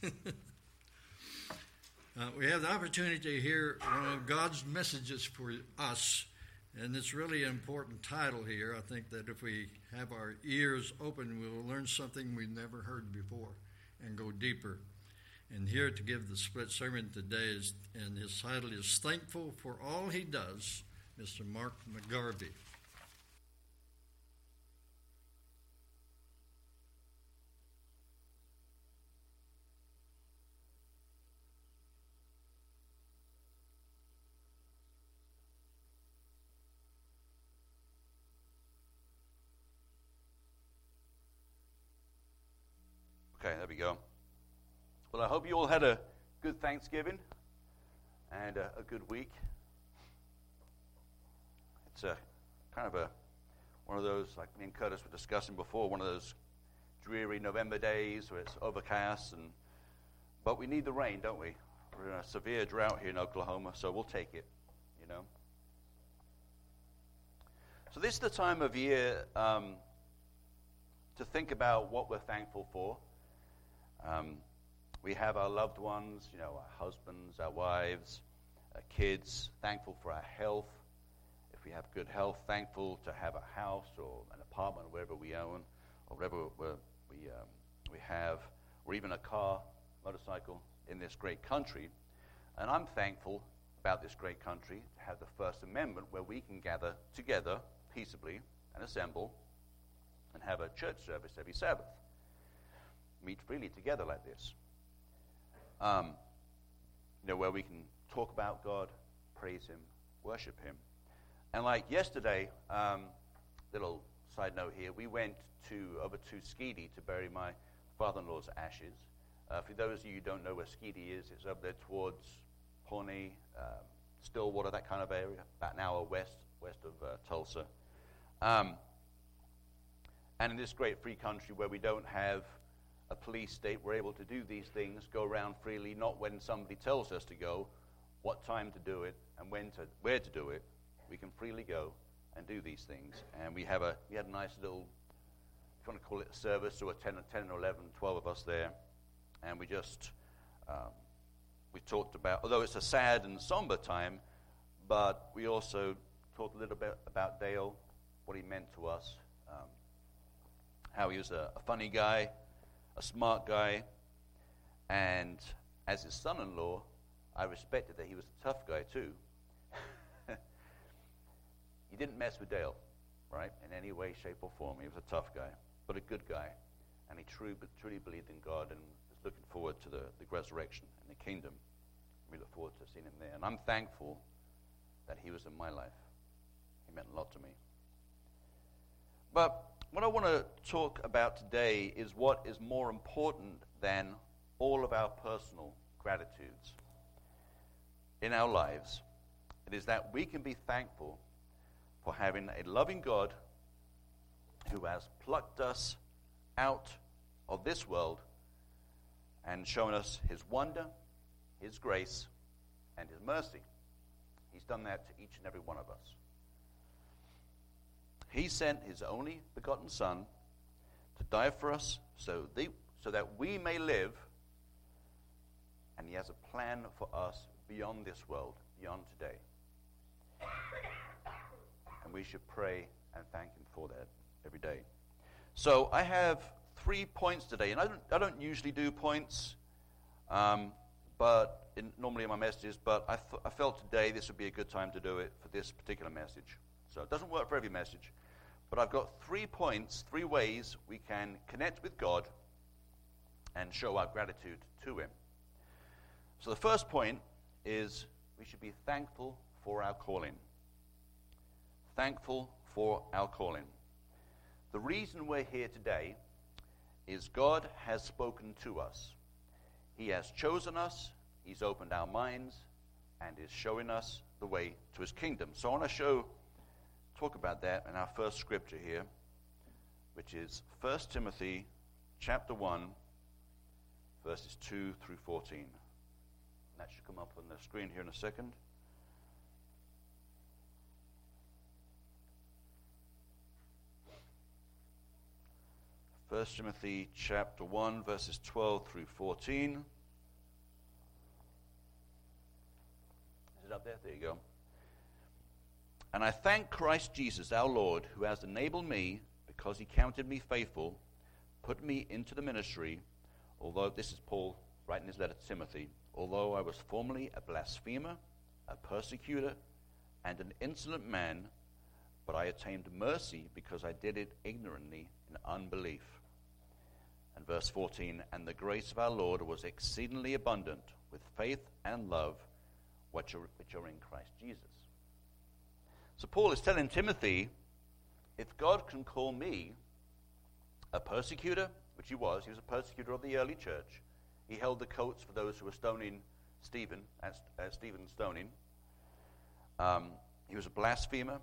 uh, we have the opportunity to hear one of God's messages for us, and it's really an important title here. I think that if we have our ears open, we will learn something we've never heard before and go deeper. And here to give the split sermon today is, and his title is Thankful for All He Does, Mr. Mark McGarvey. Okay, there we go. Well, I hope you all had a good Thanksgiving and a, a good week. It's a kind of a one of those, like me and Curtis were discussing before, one of those dreary November days where it's overcast, and but we need the rain, don't we? We're in a severe drought here in Oklahoma, so we'll take it, you know. So this is the time of year um, to think about what we're thankful for. Um, we have our loved ones, you know, our husbands, our wives, our kids, thankful for our health. If we have good health, thankful to have a house or an apartment, wherever we own, or whatever we, um, we have, or even a car, motorcycle in this great country. And I'm thankful about this great country to have the First Amendment where we can gather together peaceably and assemble and have a church service every Sabbath meet freely together like this. Um, you know, where we can talk about God, praise Him, worship Him. And like yesterday, um, little side note here, we went to over to Skedee to bury my father-in-law's ashes. Uh, for those of you who don't know where Skedee is, it's up there towards Pawnee, um, Stillwater, that kind of area, about an hour west west of uh, Tulsa. Um, and in this great free country where we don't have a police state, we're able to do these things, go around freely, not when somebody tells us to go, what time to do it, and when to, where to do it. We can freely go and do these things. And we have a, we had a nice little, if you want to call it a service, so a 10, 10 or 11, 12 of us there. And we just, um, we talked about, although it's a sad and somber time, but we also talked a little bit about Dale, what he meant to us, um, how he was a, a funny guy, a smart guy, and as his son in law, I respected that he was a tough guy too. he didn't mess with Dale, right, in any way, shape, or form. He was a tough guy, but a good guy. And he truly, truly believed in God and was looking forward to the, the resurrection and the kingdom. We look forward to seeing him there. And I'm thankful that he was in my life. He meant a lot to me. But what I want to talk about today is what is more important than all of our personal gratitudes in our lives. It is that we can be thankful for having a loving God who has plucked us out of this world and shown us his wonder, his grace, and his mercy. He's done that to each and every one of us. He sent his only begotten Son to die for us so, so that we may live. And he has a plan for us beyond this world, beyond today. And we should pray and thank him for that every day. So I have three points today. And I don't, I don't usually do points, um, but in, normally in my messages, but I felt today this would be a good time to do it for this particular message. So it doesn't work for every message. But I've got three points, three ways we can connect with God and show our gratitude to Him. So the first point is we should be thankful for our calling. Thankful for our calling. The reason we're here today is God has spoken to us. He has chosen us, He's opened our minds, and is showing us the way to His kingdom. So I want to show talk about that in our first scripture here, which is 1 Timothy chapter 1, verses 2 through 14. that should come up on the screen here in a second. 1 Timothy chapter 1, verses 12 through 14. Is it up there? There you go. And I thank Christ Jesus our Lord, who has enabled me, because he counted me faithful, put me into the ministry, although this is Paul writing his letter to Timothy, although I was formerly a blasphemer, a persecutor, and an insolent man, but I attained mercy because I did it ignorantly in unbelief. And verse 14, and the grace of our Lord was exceedingly abundant with faith and love, which are, which are in Christ Jesus. So Paul is telling Timothy, if God can call me a persecutor, which he was, he was a persecutor of the early church. He held the coats for those who were stoning Stephen, as, Stephen's stoning. Um, he was a blasphemer,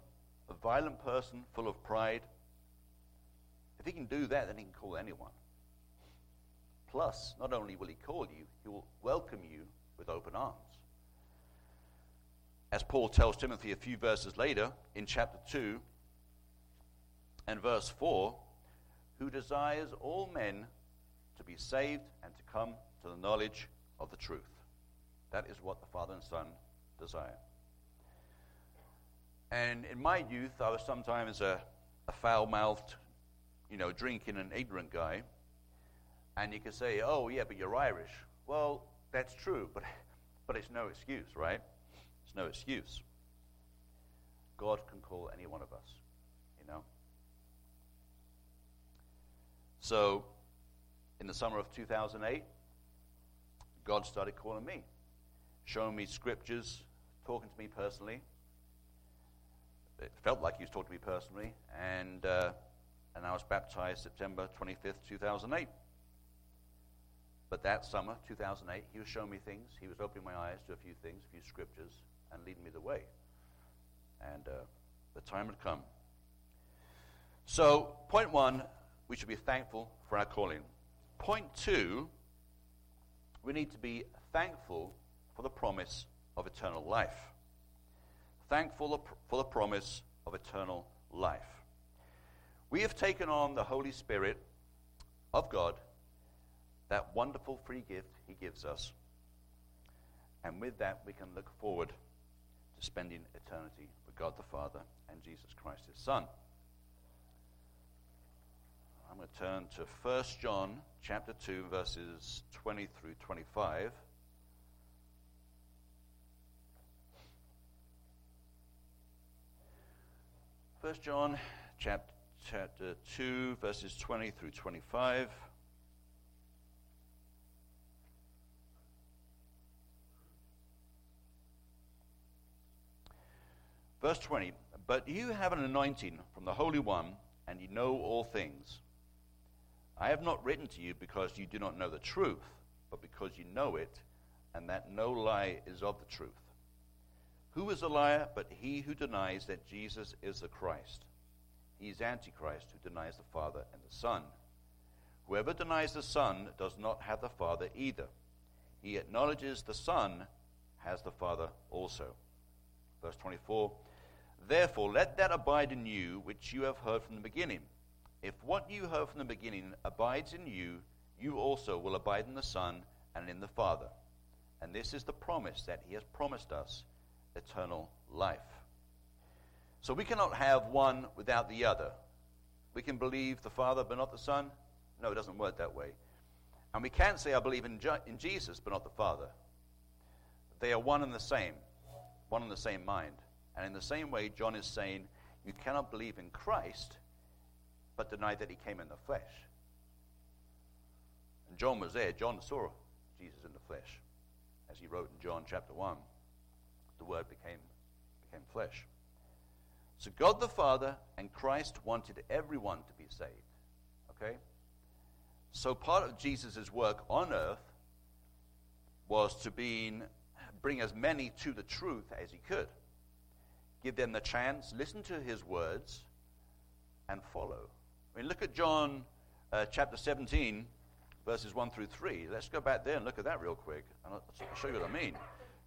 a violent person full of pride. If he can do that, then he can call anyone. Plus, not only will he call you, he will welcome you with open arms. As Paul tells Timothy a few verses later in chapter 2 and verse 4, who desires all men to be saved and to come to the knowledge of the truth. That is what the Father and Son desire. And in my youth, I was sometimes a, a foul mouthed, you know, drinking and ignorant guy. And you could say, oh, yeah, but you're Irish. Well, that's true, but, but it's no excuse, right? It's no excuse. God can call any one of us, you know? So, in the summer of 2008, God started calling me, showing me scriptures, talking to me personally it felt like he was talking to me personally, and, uh, and I was baptized September 25th, 2008. But that summer, 2008, he was showing me things. He was opening my eyes to a few things, a few scriptures, and leading me the way. And uh, the time had come. So, point one, we should be thankful for our calling. Point two, we need to be thankful for the promise of eternal life thankful for the promise of eternal life. We have taken on the Holy Spirit of God, that wonderful free gift He gives us. And with that, we can look forward to spending eternity with God the Father and Jesus Christ, His Son. I'm going to turn to 1 John chapter 2, verses 20 through 25. 1 John chapter, chapter 2, verses 20 through 25. Verse 20 But you have an anointing from the Holy One, and you know all things. I have not written to you because you do not know the truth, but because you know it, and that no lie is of the truth. Who is a liar but he who denies that Jesus is the Christ? He is Antichrist who denies the Father and the Son. Whoever denies the Son does not have the Father either. He acknowledges the Son has the Father also. Verse 24 Therefore, let that abide in you which you have heard from the beginning. If what you heard from the beginning abides in you, you also will abide in the Son and in the Father. And this is the promise that He has promised us eternal life. So we cannot have one without the other. We can believe the Father but not the Son. No, it doesn't work that way. And we can't say, I believe in, in Jesus but not the Father. They are one and the same, one and the same mind. And in the same way, John is saying, you cannot believe in Christ but deny that he came in the flesh. And John was there. John saw Jesus in the flesh, as he wrote in John chapter 1 the Word became, became flesh. So God the Father and Christ wanted everyone to be saved. Okay? So part of Jesus' work on earth was to being, bring as many to the truth as he could. Give them the chance, listen to his words, and follow. I mean, look at John uh, chapter 17, verses 1 through 3. Let's go back there and look at that real quick, and I'll show you what I mean.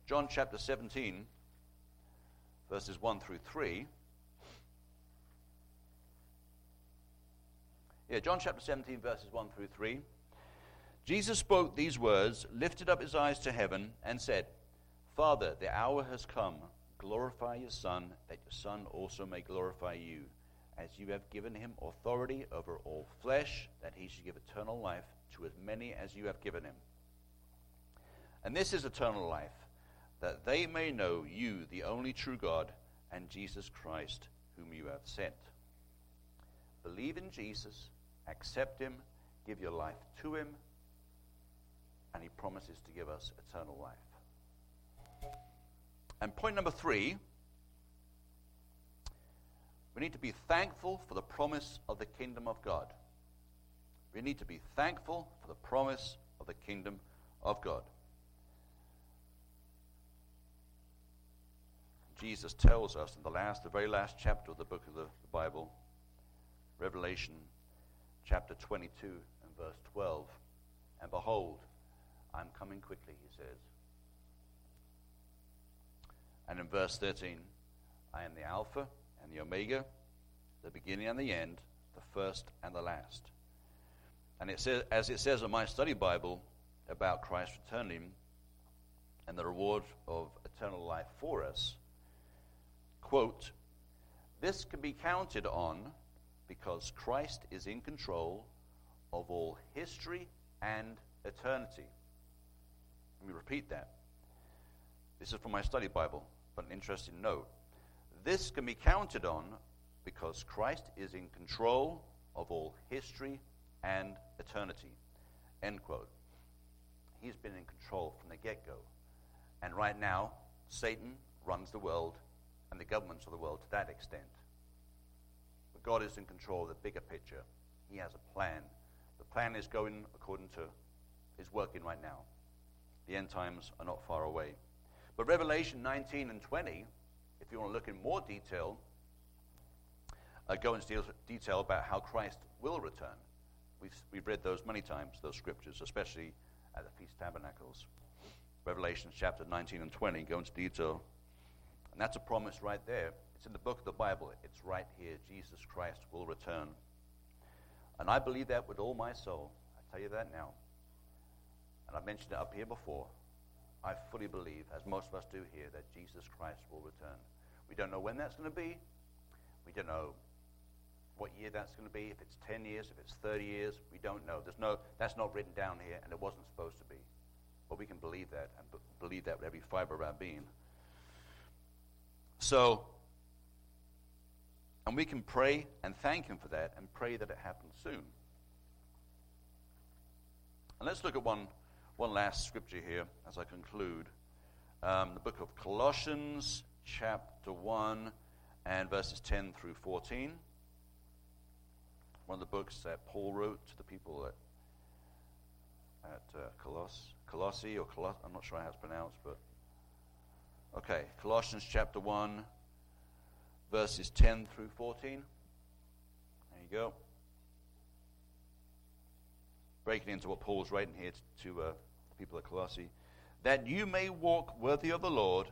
John chapter 17, verses 1 through 3. Yeah, John chapter 17, verses 1 through 3. Jesus spoke these words, lifted up his eyes to heaven, and said, Father, the hour has come. Glorify your Son, that your Son also may glorify you, as you have given him authority over all flesh, that he should give eternal life to as many as you have given him. And this is eternal life, that they may know you, the only true God, and Jesus Christ, whom you have sent. Believe in Jesus, accept him, give your life to him, and he promises to give us eternal life. And point number three we need to be thankful for the promise of the kingdom of God. We need to be thankful for the promise of the kingdom of God. Jesus tells us in the last, the very last chapter of the book of the, the Bible, Revelation chapter 22 and verse 12, and behold, I'm coming quickly, he says. And in verse 13, I am the Alpha and the Omega, the beginning and the end, the first and the last. And it says, as it says in my study Bible about Christ returning and the reward of eternal life for us, quote, this can be counted on because Christ is in control of all history and eternity. Let me repeat that. This is from my study Bible, but an interesting note. This can be counted on because Christ is in control of all history and eternity. End quote. He's been in control from the get go. And right now, Satan runs the world and the governments of the world to that extent. But God is in control of the bigger picture. He has a plan. The plan is going according to, is working right now. The end times are not far away. But Revelation 19 and 20, if you want to look in more detail, uh, go into detail about how Christ will return. We've, we've read those many times, those scriptures, especially at the Feast Tabernacles. Revelation chapter 19 and 20 go into detail and that's a promise right there. It's in the book of the Bible. It's right here. Jesus Christ will return. And I believe that with all my soul. I tell you that now. And I've mentioned it up here before. I fully believe, as most of us do here, that Jesus Christ will return. We don't know when that's going to be. We don't know what year that's going to be. If it's 10 years, if it's 30 years, we don't know. There's no, that's not written down here, and it wasn't supposed to be. But we can believe that and b- believe that with every fiber of our being. So, and we can pray and thank Him for that and pray that it happens soon. And let's look at one, one last scripture here as I conclude. Um, the book of Colossians, chapter 1, and verses 10 through 14. One of the books that Paul wrote to the people at, at uh, Coloss, Colossae, or Coloss, I'm not sure how it's pronounced, but Okay, Colossians chapter 1, verses 10 through 14. There you go. Breaking into what Paul's writing here to, to uh, people at Colossae. That you may walk worthy of the Lord,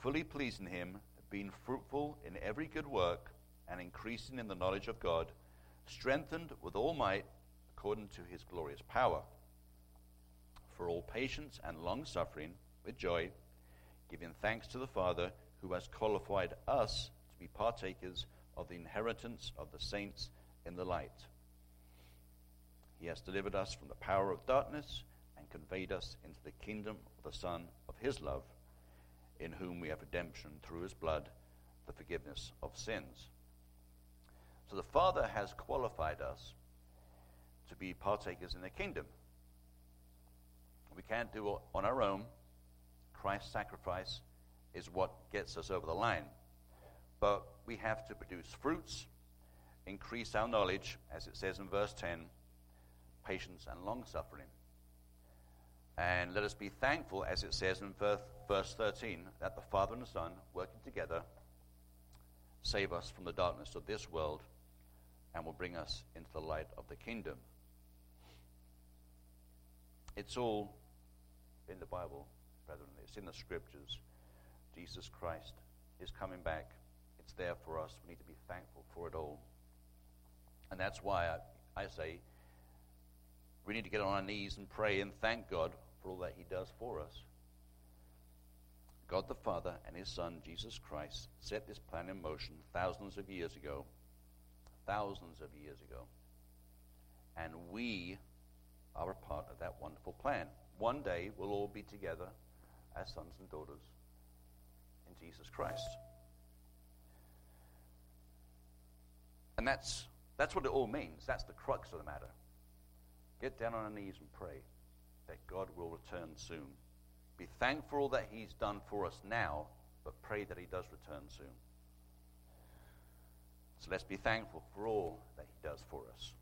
fully pleasing him, being fruitful in every good work, and increasing in the knowledge of God, strengthened with all might according to his glorious power, for all patience and long suffering with joy giving thanks to the Father who has qualified us to be partakers of the inheritance of the saints in the light. He has delivered us from the power of darkness conveyed us into the kingdom of the Son of His love, in whom we have redemption through His blood, the forgiveness of sins. So the Father has qualified us to be partakers in the kingdom. We can't do it on our own. Christ's sacrifice is what gets us over the line. But we have to produce fruits, increase our knowledge, as it says in verse 10, patience and long suffering. And let us be thankful, as it says in verse 13, that the Father and the Son, working together, save us from the darkness of this world and will bring us into the light of the kingdom. It's all in the Bible brethren. It's in the scriptures. Jesus Christ is coming back. It's there for us. We need to be thankful for it all. And that's why I, I say, we need to get on our knees and pray and thank God for all that He does for us. God the Father and His Son, Jesus Christ, set this plan in motion thousands of years ago. Thousands of years ago. And we are a part of that wonderful plan. One day we'll all be together as sons and daughters in Jesus Christ. And that's, that's what it all means. That's the crux of the matter. Get down on our knees and pray that God will return soon. Be thankful that He's done for us now, but pray that He does return soon. So let's be thankful for all that He does for us.